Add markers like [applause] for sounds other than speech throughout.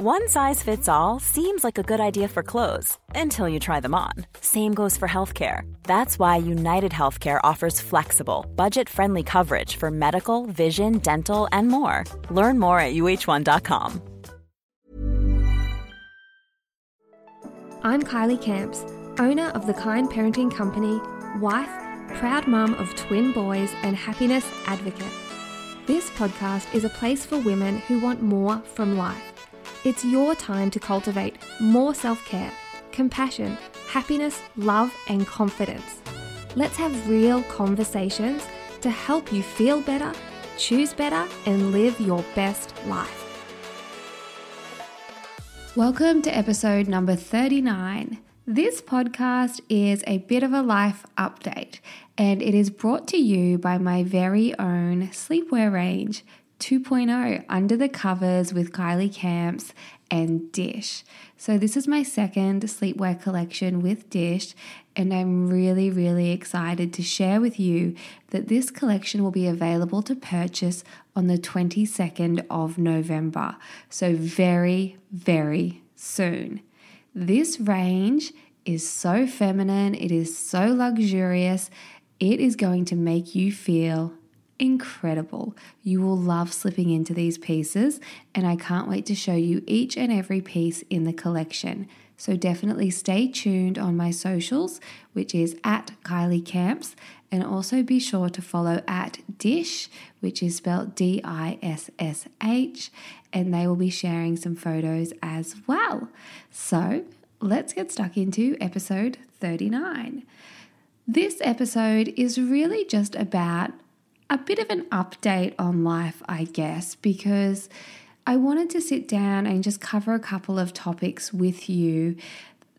One size fits all seems like a good idea for clothes until you try them on. Same goes for healthcare. That's why United Healthcare offers flexible, budget friendly coverage for medical, vision, dental, and more. Learn more at uhone.com. I'm Kylie Camps, owner of the Kind Parenting Company, wife, proud mum of twin boys, and happiness advocate. This podcast is a place for women who want more from life. It's your time to cultivate more self care, compassion, happiness, love, and confidence. Let's have real conversations to help you feel better, choose better, and live your best life. Welcome to episode number 39. This podcast is a bit of a life update, and it is brought to you by my very own sleepwear range 2.0 Under the Covers with Kylie Camps and Dissh. So, this is my second sleepwear collection with Dissh, and I'm really, really excited to share with you that this collection will be available to purchase on the 22nd of November. So, very, very soon. This range is so feminine, it is so luxurious, it is going to make you feel incredible. You will love slipping into these pieces, and I can't wait to show you each and every piece in the collection. So definitely stay tuned on my socials, which is at Kylie Camps, and also be sure to follow at Dissh, which is spelled D I S S H, and they will be sharing some photos as well. So let's get stuck into episode 39. This episode is really just about a bit of an update on life, I guess, because I wanted to sit down and just cover a couple of topics with you.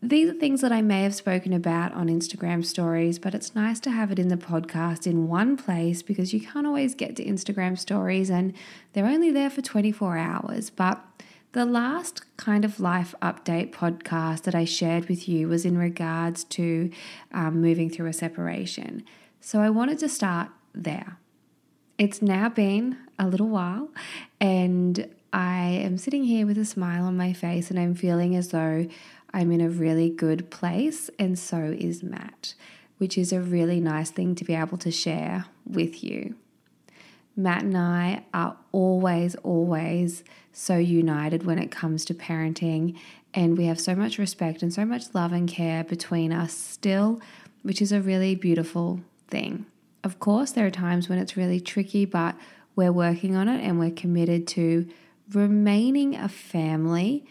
These are things that I may have spoken about on Instagram stories, but it's nice to have it in the podcast in one place because you can't always get to Instagram stories and they're only there for 24 hours. But the last kind of life update podcast that I shared with you was in regards to um, moving through a separation. So I wanted to start there. It's now been a little while, and I am sitting here with a smile on my face, and I'm feeling as though I'm in a really good place, and so is Matt, which is a really nice thing to be able to share with you. Matt and I are always, always so united when it comes to parenting, and we have so much respect and so much love and care between us still, which is a really beautiful thing. Of course, there are times when it's really tricky, but we're working on it and we're committed to remaining a family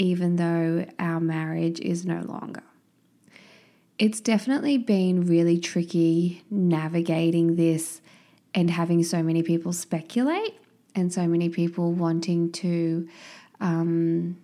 even though our marriage is no longer. It's definitely been really tricky navigating this and having so many people speculate and so many people wanting to, um,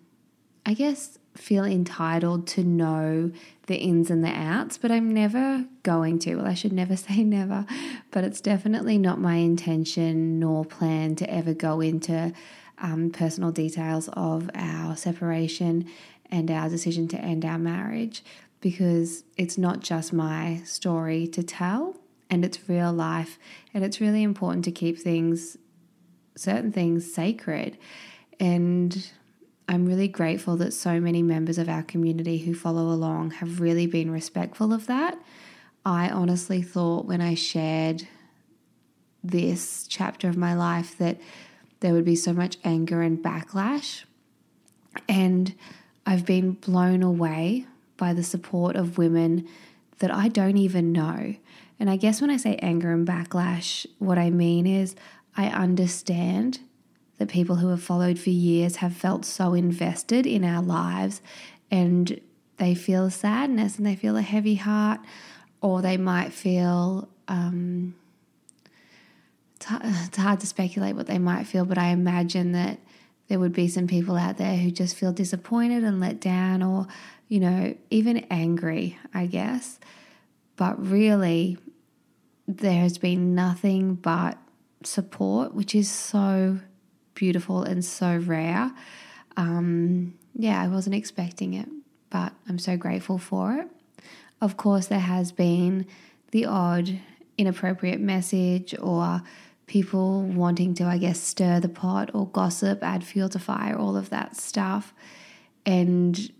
I guess, feel entitled to know the ins and the outs, but I'm never going to. Well, I should never [laughs] say never, but it's definitely not my intention nor plan to ever go into um, personal details of our separation and our decision to end our marriage because it's not just my story to tell and it's real life and it's really important to keep things certain things sacred and I'm really grateful that so many members of our community who follow along have really been respectful of that. I honestly thought when I shared this chapter of my life that there would be so much anger and backlash. And I've been blown away by the support of women that I don't even know. And I guess when I say anger and backlash, what I mean is I understand that people who have followed for years have felt so invested in our lives and they feel sadness and they feel a heavy heart, or they might feel um, it's hard to speculate what they might feel, but I imagine that there would be some people out there who just feel disappointed and let down, or, you know, even angry, I guess. But really, there has been nothing but support, which is so beautiful and so rare. Um, yeah, I wasn't expecting it, but I'm so grateful for it. Of course, there has been the odd inappropriate message or people wanting to, I guess, stir the pot or gossip, add fuel to fire, all of that stuff. And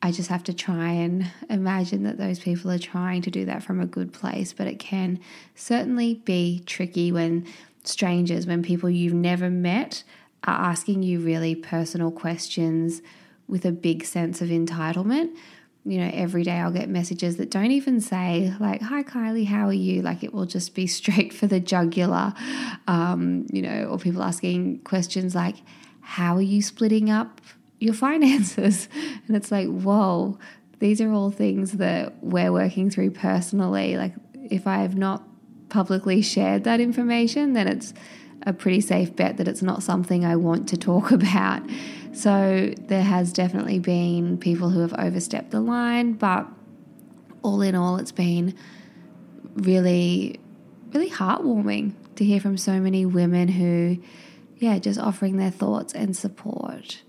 I just have to try and imagine that those people are trying to do that from a good place, but it can certainly be tricky when strangers, when people you've never met are asking you really personal questions with a big sense of entitlement. You know, every day I'll get messages that don't even say, like, Hi, Kylie, how are you? Like, it will just be [laughs] straight for the jugular. Um, you know, or people asking questions like, How are you splitting up your [laughs] finances. And it's like, whoa, these are all things that we're working through personally. Like, if I have not publicly shared that information, then it's a pretty safe bet that it's not something I want to talk [laughs] about. So, there has definitely been people who have overstepped the line, but all in all, it's been really, really heartwarming to hear from so many women who, yeah, just offering their thoughts and support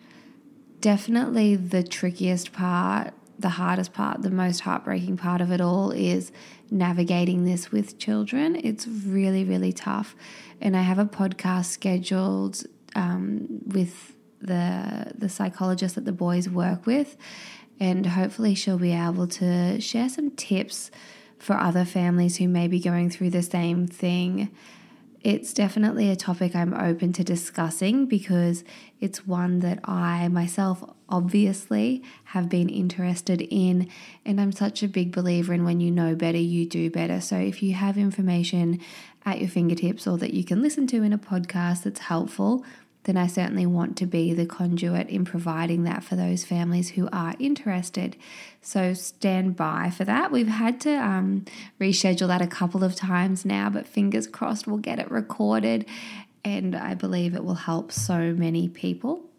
definitely the trickiest part, the hardest part, the most heartbreaking part of it all is navigating this with children. It's really, really tough. And I have a podcast scheduled um, with the the psychologist that the boys work with, and hopefully she'll be able to share some tips for other families who may be going through the same thing it's definitely a topic I'm open to discussing because it's one that I myself obviously have been interested in. And I'm such a big believer in when you know better, you do better. So if you have information at your fingertips or that you can listen to in a podcast that's helpful, then I certainly want to be the conduit in providing that for those families who are interested. So stand by for that. We've had to um, reschedule that a couple of times now, but fingers crossed we'll get it recorded and I believe it will help so many people.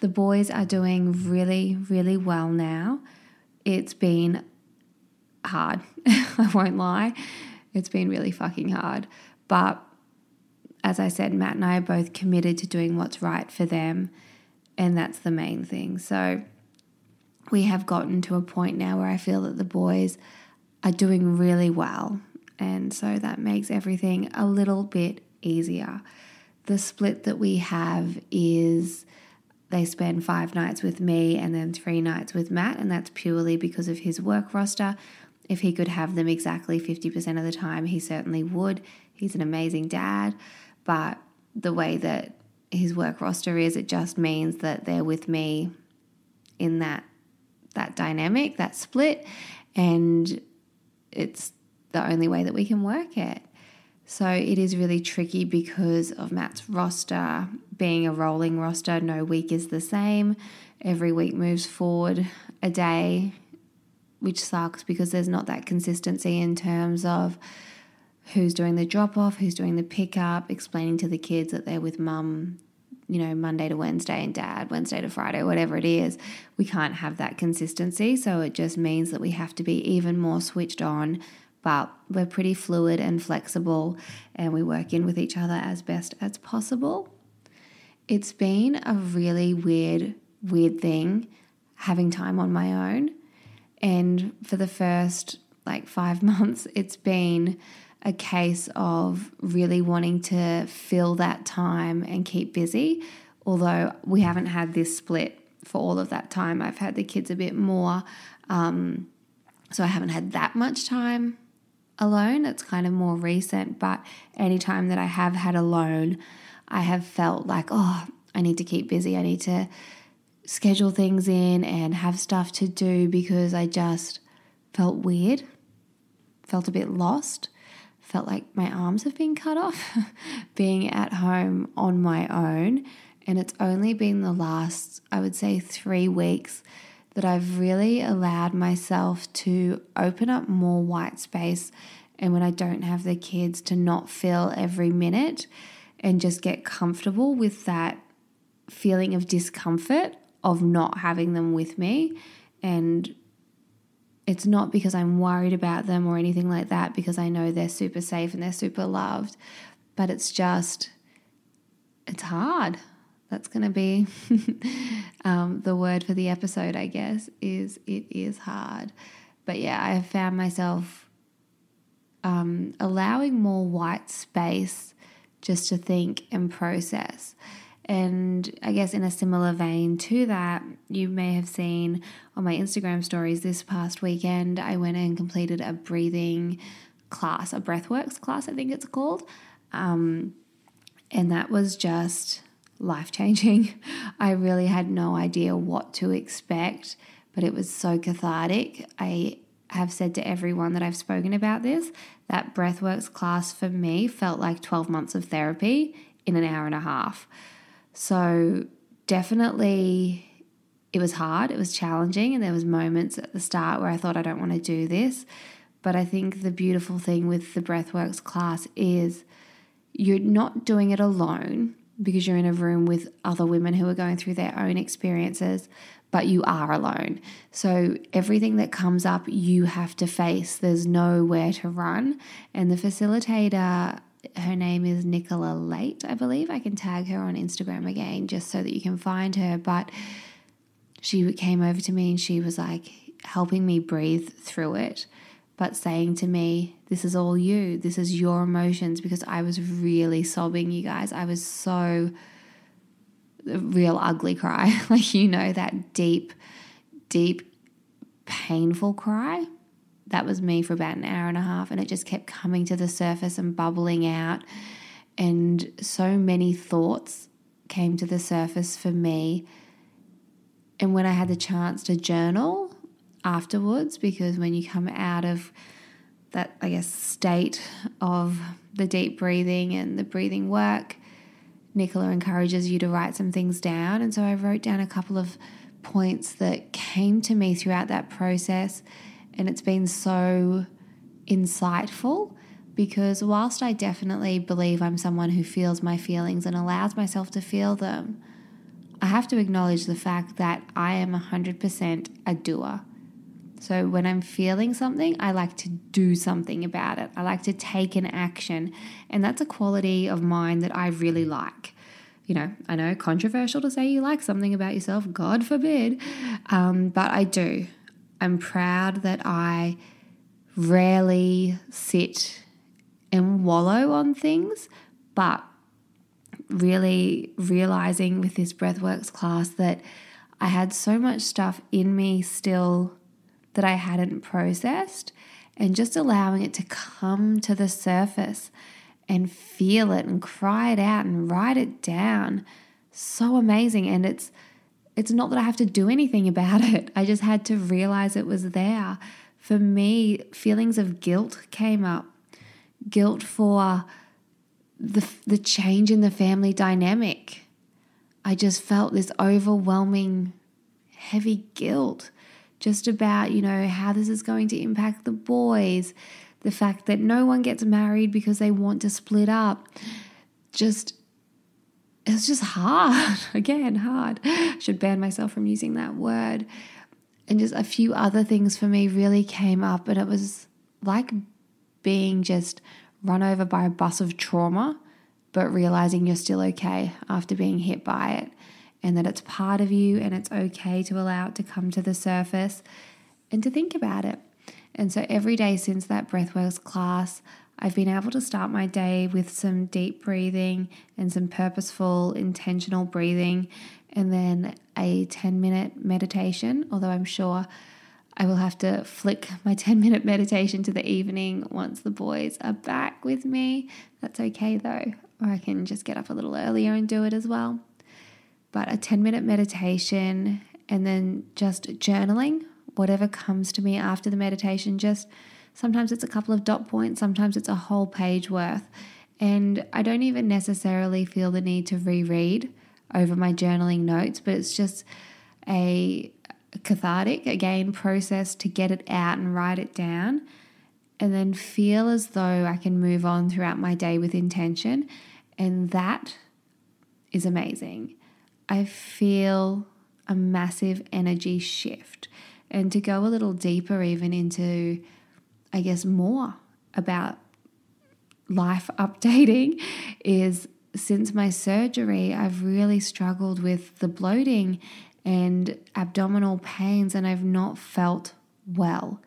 The boys are doing really, really well now. It's been hard, [laughs] I won't lie. It's been really fucking hard. But as I said, Matt and I are both committed to doing what's right for them, and that's the main thing. So we have gotten to a point now where I feel that the boys are doing really well, and so that makes everything a little bit easier. The split that we have is they spend five nights with me and then three nights with Matt, and that's purely because of his work roster. If he could have them exactly 50% of the time, he certainly would. He's an amazing dad. But the way that his work roster is, it just means that they're with me in that that dynamic, that split, and it's the only way that we can work it. So it is really tricky because of Matt's roster being a rolling roster. No week is the same. Every week moves forward a day, which sucks because there's not that consistency in terms of who's doing the drop off, who's doing the pickup, explaining to the kids that they're with mum, you know, Monday to Wednesday and dad, Wednesday to Friday, whatever it is. We can't have that consistency. So it just means that we have to be even more switched on. But we're pretty fluid and flexible and we work in with each other as best as possible. It's been a really weird, weird thing having time on my own. And for the first like five [laughs] months, it's been a case of really wanting to fill that time and keep busy. Although we haven't had this split for all of that time, I've had the kids a bit more. Um, so I haven't had that much time alone. It's kind of more recent, but any time that I have had alone, I have felt like, oh, I need to keep busy. I need to schedule things in and have stuff to do because I just felt weird, felt a bit lost felt like my arms have been cut off [laughs] being at home on my own. And it's only been the last, I would say, three weeks that I've really allowed myself to open up more white space. And when I don't have the kids, to not fill every minute and just get comfortable with that feeling of discomfort of not having them with me and it's not because I'm worried about them or anything like that, because I know they're super safe and they're super loved, but it's just, it's hard. That's going to be [laughs] um, the word for the episode, I guess, is it is hard. But yeah, I have found myself um, allowing more white space just to think and process. And I guess in a similar vein to that, you may have seen on my Instagram stories this past weekend, I went and completed a breathing class, a breathworks class, I think it's called. Um, and that was just life changing. [laughs] I really had no idea what to expect, but it was so cathartic. I have said to everyone that I've spoken about this that breathworks class for me felt like 12 months of therapy in an hour and a half. So definitely it was hard, it was challenging, and there was moments at the start where I thought I don't want to do this. But I think the beautiful thing with the breathworks class is you're not doing it alone because you're in a room with other women who are going through their own experiences, but you are alone. So everything that comes up, you have to face. There's nowhere to run. And the facilitator her name is Nicola Late, I believe. I can tag her on Instagram again just so that you can find her. But she came over to me and she was like helping me breathe through it, but saying to me, This is all you. This is your emotions because I was really sobbing, you guys. I was so real ugly cry. [laughs] like, you know, that deep, deep, painful cry that was me for about an hour and a half, and it just kept coming to the surface and bubbling out. And so many thoughts came to the surface for me. And when I had the chance to journal afterwards, because when you come out of that, I guess, state of the deep breathing and the breathing work, Nicola encourages you to write some things down. And so I wrote down a couple of points that came to me throughout that process and it's been so insightful because whilst I definitely believe I'm someone who feels my feelings and allows myself to feel them, I have to acknowledge the fact that I am 100% a doer. So when I'm feeling something, I like to do something about it. I like to take an action. And that's a quality of mine that I really like. You know, I know controversial to say you like something about yourself, God forbid, um, but I do. I'm proud that I rarely sit and wallow on things, but really realizing with this breathworks class that I had so much stuff in me still that I hadn't processed, and just allowing it to come to the surface and feel it and cry it out and write it down. So amazing. And it's it's not that I have to do anything about [laughs] it. I just had to realize it was there. For me, feelings of guilt came up. Guilt for the the change in the family dynamic. I just felt this overwhelming heavy guilt just about, you know, how this is going to impact the boys, the fact that no one gets married because they want to split up. Just it's just hard. [laughs] Again, hard. Should ban myself from using that word. And just a few other things for me really came up, and it was like being just run over by a bus of trauma, but realizing you're still okay after being hit by it, and that it's part of you, and it's okay to allow it to come to the surface and to think about it. And so every day since that breathworks class, I've been able to start my day with some deep breathing and some purposeful, intentional breathing, and then a 10 minute meditation. Although I'm sure I will have to flick my 10 minute meditation to the evening once the boys are back with me. That's okay though, or I can just get up a little earlier and do it as well. But a 10 minute meditation and then just journaling, whatever comes to me after the meditation, just Sometimes it's a couple of dot points, sometimes it's a whole page worth. And I don't even necessarily feel the need to reread over my journaling notes, but it's just a cathartic, again, process to get it out and write it down. And then feel as though I can move on throughout my day with intention. And that is amazing. I feel a massive energy shift. And to go a little deeper, even into I guess, more about life [laughs] updating is since my surgery, I've really struggled with the bloating and abdominal pains, and I've not felt well.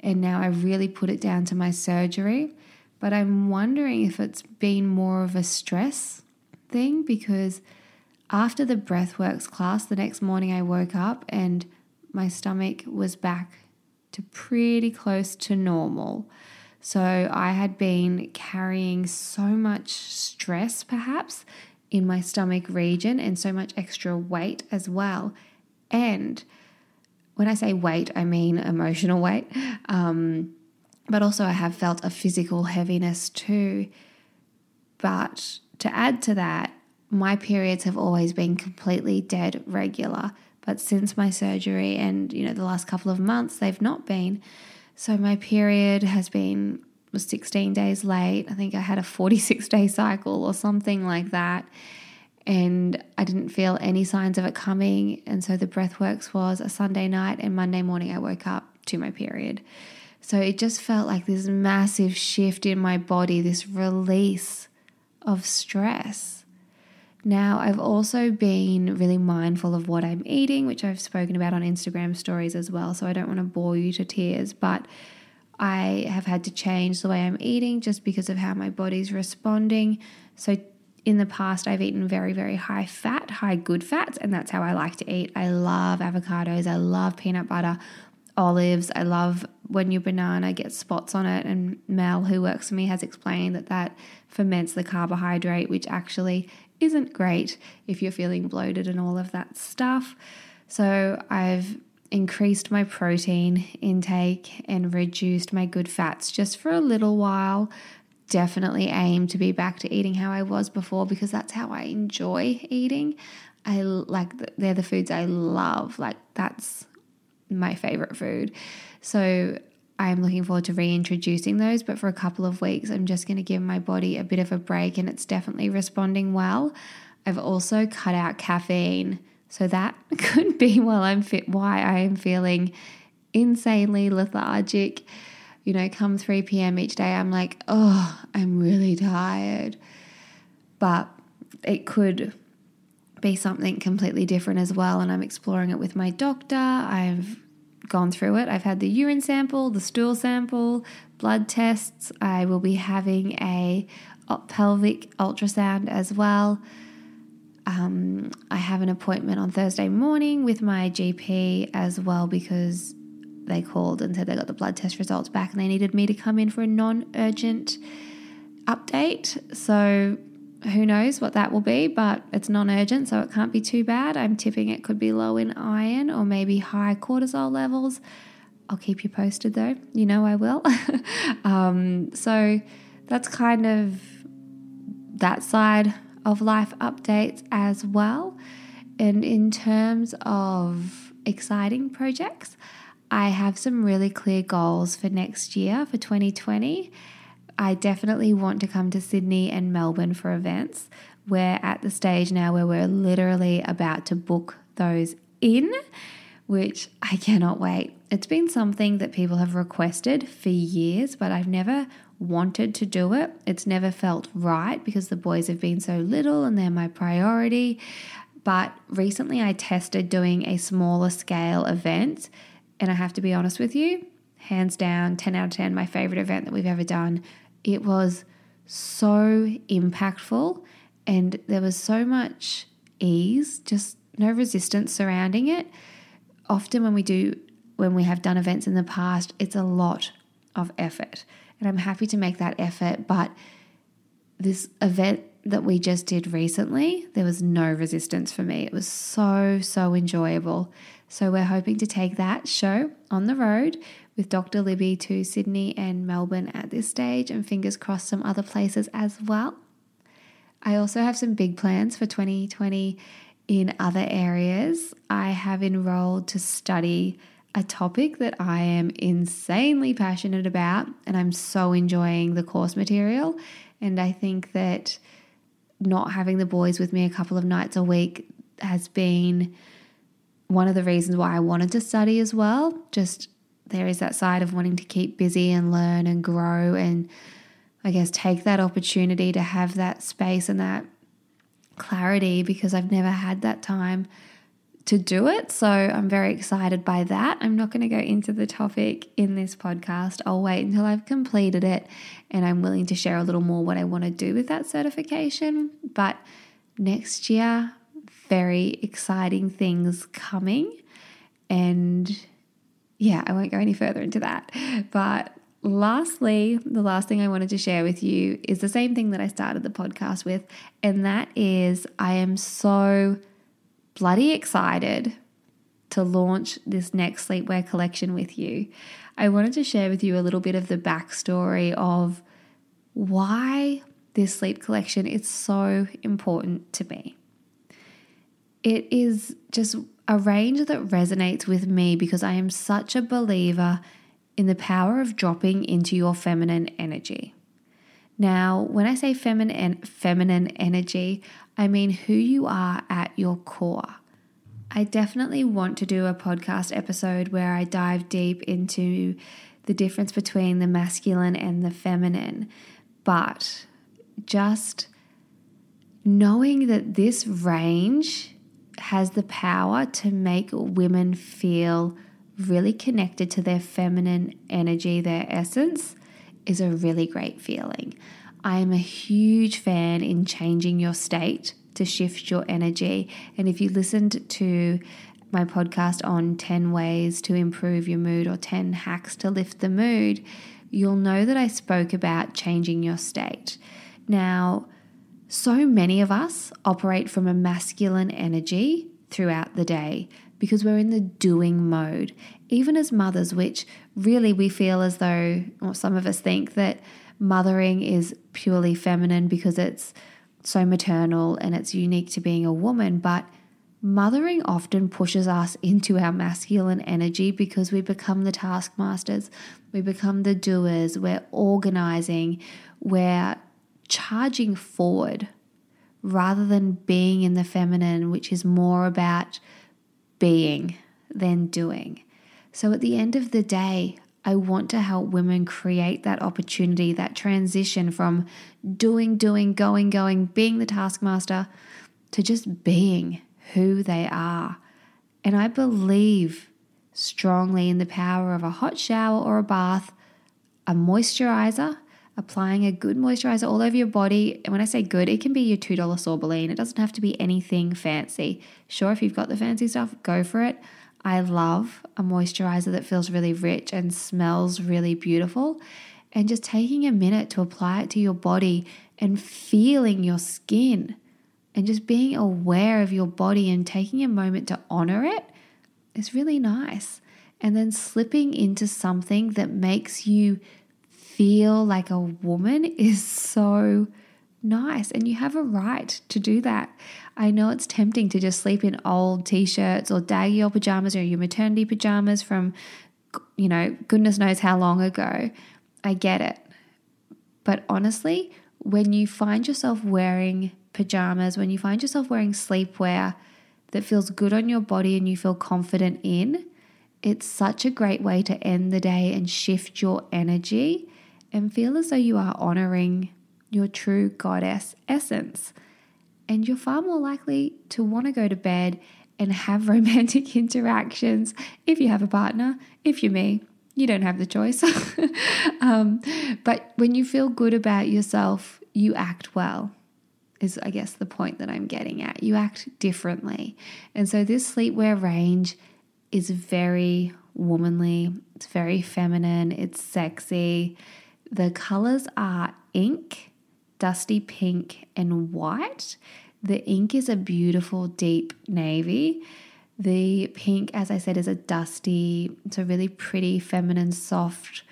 And now I really put it down to my surgery. but I'm wondering if it's been more of a stress thing because after the breathworks class, the next morning I woke up and my stomach was back to pretty close to normal. So I had been carrying so much stress, perhaps, in my stomach region and so much extra weight as well. And when I say weight, I mean emotional weight. Um, but also, I have felt a physical heaviness too. But to add to that, my periods have always been completely dead regular. But since my surgery and, you know, the last couple of months, they've not been. So my period has been was 16 days late. I think I had a 46 day cycle or something like that. And I didn't feel any signs of it coming. And so the breathworks was a Sunday night, and Monday morning I woke up to my period. So it just felt like this massive shift in my body, this release of stress. Now, I've also been really mindful of what I'm eating, which I've spoken about on Instagram stories as well. So I don't want to bore you to tears, but I have had to change the way I'm eating just because of how my body's responding. So in the past, I've eaten very, very high fat, high good fats, and that's how I like to eat. I love avocados, I love peanut butter, olives. I love when your banana gets spots on it. And Mel, who works for me, has explained that that ferments the carbohydrate, which actually isn't great if you're feeling bloated and all of that stuff. So I've increased my protein intake and reduced my good fats just for a little while. Definitely aim to be back to eating how I was before because that's how I enjoy eating. I like they're the foods I love. Like that's my favorite food. So I'm looking forward to reintroducing those, but for a couple of weeks, I'm just going to give my body a bit of a break and it's definitely responding well. I've also cut out caffeine. So that [laughs] could be while I'm fit why I am feeling insanely lethargic. You know, come 3 p.m. each day, I'm like, oh, I'm really tired. But it could be something completely different as well. And I'm exploring it with my doctor. I've gone through it. I've had the urine sample, the stool sample, blood tests. I will be having a pelvic ultrasound as well. Um, I have an appointment on Thursday morning with my GP as well because they called and said they got the blood test results back and they needed me to come in for a non urgent update. So who knows what that will be, but it's non urgent, so it can't be too bad. I'm tipping it could be low in iron or maybe high cortisol levels. I'll keep you posted though. You know I will. [laughs] um, so that's kind of that side of life updates as well. And in terms of exciting projects, I have some really clear goals for next year for 2020 I definitely want to come to Sydney and Melbourne for events. We're at the stage now where we're literally about to book those in, which I [laughs] cannot wait. It's been something that people have requested for years, but I've never wanted to do it. It's never felt right because the boys have been so little and they're my priority. But recently I tested doing a smaller scale event, and I have to be honest with you, hands down, 10 out of 10, my favorite event that we've ever done. It was so impactful and there was so much ease, just no resistance surrounding it. Often, when we do, when we have done events in the past, it's a lot of effort. And I'm happy to make that effort. But this event that we just did recently, there was no resistance for me. It was so, so enjoyable. So, we're hoping to take that show on the road with Dr. Libby to Sydney and Melbourne at this stage, and fingers crossed some other places as well. I also have some big plans for 2020 in other areas. I have enrolled to study a topic that I am insanely passionate about, and I'm so enjoying the course material. And I think that not having the boys with me a couple of nights a week has been one of the reasons why I wanted to study as well. Just there is that side of wanting to keep busy and learn and grow and I guess take that opportunity to have that space and that clarity because I've never had that time to do it. So I'm very excited by that. I'm not going to go into the topic in this podcast. I'll wait until I've completed it and I'm willing to share a little more what I want to do with that certification. But next year, very exciting things coming. And yeah, I won't go any further into that. But lastly, the last thing I wanted to share with you is the same thing that I started the podcast with, and that is I am so bloody excited to launch this next sleepwear collection with you. I wanted to share with you a little bit of the backstory of why this sleep collection is so important to me. It is just a range that resonates with me because I am such a believer in the power of dropping into your feminine energy. Now, when I say feminine feminine energy, I mean who you are at your core. I definitely want to do a podcast episode where I dive deep into the difference between the masculine and the feminine, but just knowing that this range has the power to make women feel really connected to their feminine energy, their essence, is a really great feeling. I am a huge fan in changing your state to shift your energy. And if you listened to my podcast on 10 ways to improve your mood or 10 hacks to lift the mood, you'll know that I spoke about changing your state. Now, so many of us operate from a masculine energy throughout the day because we're in the doing mode, even as mothers, which really we feel as though, or some of us think that mothering is purely feminine because it's so maternal and it's unique to being a woman. But mothering often pushes us into our masculine energy because we become the taskmasters, we become the doers, we're organizing, we're charging forward rather than being in the feminine, which is more about being than doing. So at the end of the day, I want to help women create that opportunity, that transition from doing, doing, going, going, being the taskmaster to just being who they are. And I believe strongly in the power of a hot shower or a bath, a moisturizer, applying a good moisturizer all over your body. And when I say good, it can be your $2 Sorbolene. It doesn't have to be anything fancy. Sure, if you've got the fancy stuff, go for it. I love a moisturizer that feels really rich and smells really beautiful. And just taking a minute to apply it to your body and feeling your skin and just being aware of your body and taking a moment to honor it is really nice. And then slipping into something that makes you feel like a woman is so nice. And you have a right to do that. I know it's tempting to just sleep in old t shirts or daggy old pajamas or your maternity pajamas from, you know, goodness knows how long ago. I get it. But honestly, when you find yourself wearing pajamas, when you find yourself wearing sleepwear that feels good on your body and you feel confident in, it's such a great way to end the day and shift your energy and feel as though you are honoring your true goddess essence. And you're far more likely to want to go to bed and have [laughs] romantic interactions if you have a partner. If you're me, you don't have the choice. [laughs] um, but when you feel good about yourself, you act well, is I guess the point that I'm getting at. You act differently. And so this sleepwear range is very womanly, it's very feminine, it's sexy. The colors are ink, dusty pink, and white. The ink is a beautiful deep navy. The pink, as I said, is a dusty, it's a really pretty, feminine, soft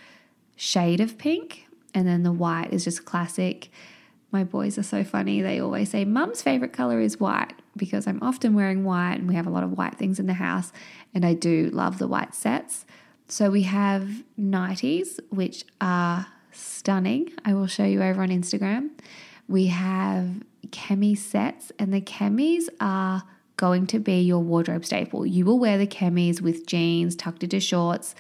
shade of pink. And then the white is just classic. My boys are so funny. They always say, Mum's favorite color is white because I'm often wearing white and we have a lot of white things in the house. And I do love the white sets. So we have nighties, which are stunning. I will show you over on Instagram. We have Cami sets, and the Camis are going to be your wardrobe staple. You will wear the Camis with jeans tucked into shorts.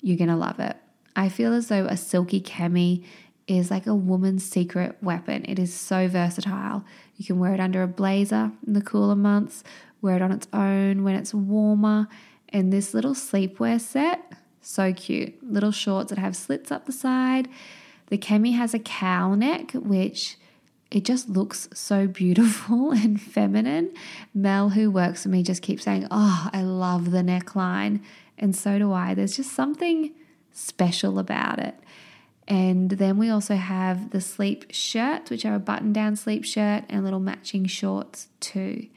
You're going to love it. I feel as though a silky Cami is like a woman's secret weapon. It is so versatile. You can wear it under a blazer in the cooler months, wear it on its own when it's warmer. And this little sleepwear set, so cute. Little shorts that have slits up the side. The Cami has a cowl neck, which it just looks so beautiful [laughs] and feminine. Mel, who works for me, just keeps saying, Oh, I love the neckline. And so do I. There's just something special about it. And then we also have the sleep shirts, which are a button down sleep shirt and little matching shorts too.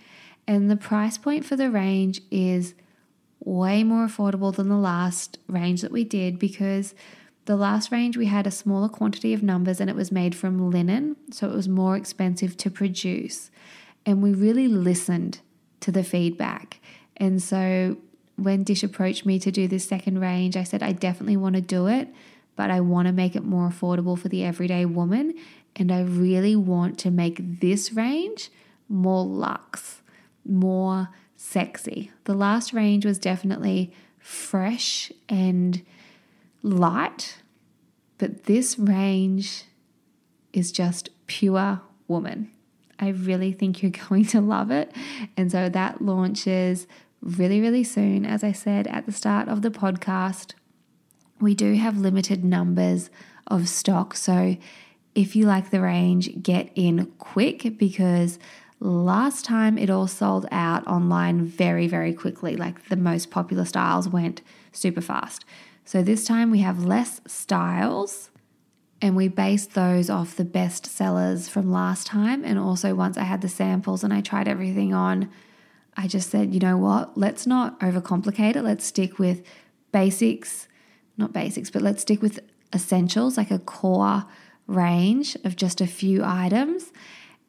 And the price point for the range is way more affordable than the last range that we did because the last range we had a smaller quantity of numbers and it was made from linen, so it was more expensive to produce. And we really listened to the feedback. And so when Dissh approached me to do this second range, I said, I definitely want to do it, but I want to make it more affordable for the everyday woman. And I really want to make this range more luxe, more sexy. The last range was definitely fresh and light, but this range is just pure woman. I really think you're [laughs] going to love it. And so that launches really, really soon. As I said at the start of the podcast, we do have limited numbers of stock. So if you like the range, get in quick because last time it all sold out online very, very quickly. Like the most popular styles went super fast. So this time we have less styles and we based those off the best sellers from last time. And also, once I had the samples and I tried everything on, I just said, you know what, let's not overcomplicate it. Let's stick with basics, not basics, but let's stick with essentials, like a core range of just a few items.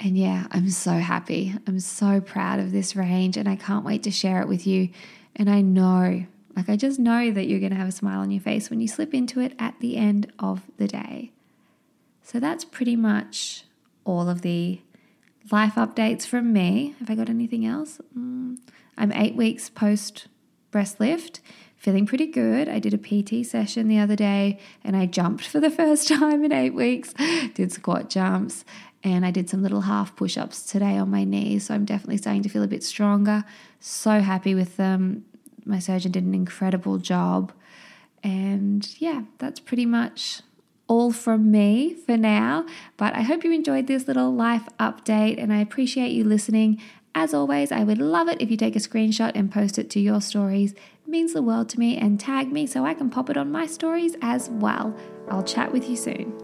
And yeah, I'm so happy. I'm so proud of this range and I can't wait to share it with you. And I know like, I just know that you're going to have a smile on your face when you slip into it at the end of the day. So, that's pretty much all of the life updates from me. Have I got anything else? Mm, I'm eight weeks post breast lift, feeling pretty good. I did a PT session the other day and I jumped for the [laughs] first time in eight weeks, did squat jumps, and I did some little half push ups today on my knees. So I'm definitely starting to feel a bit stronger. So happy with them my surgeon did an incredible job. And yeah, that's pretty much all from me for now. But I hope you enjoyed this little life update and I appreciate you listening. As always, I would love it if you take a screenshot and post it to your stories. It means the world to me and tag me so I can pop it on my stories as well. I'll chat with you soon.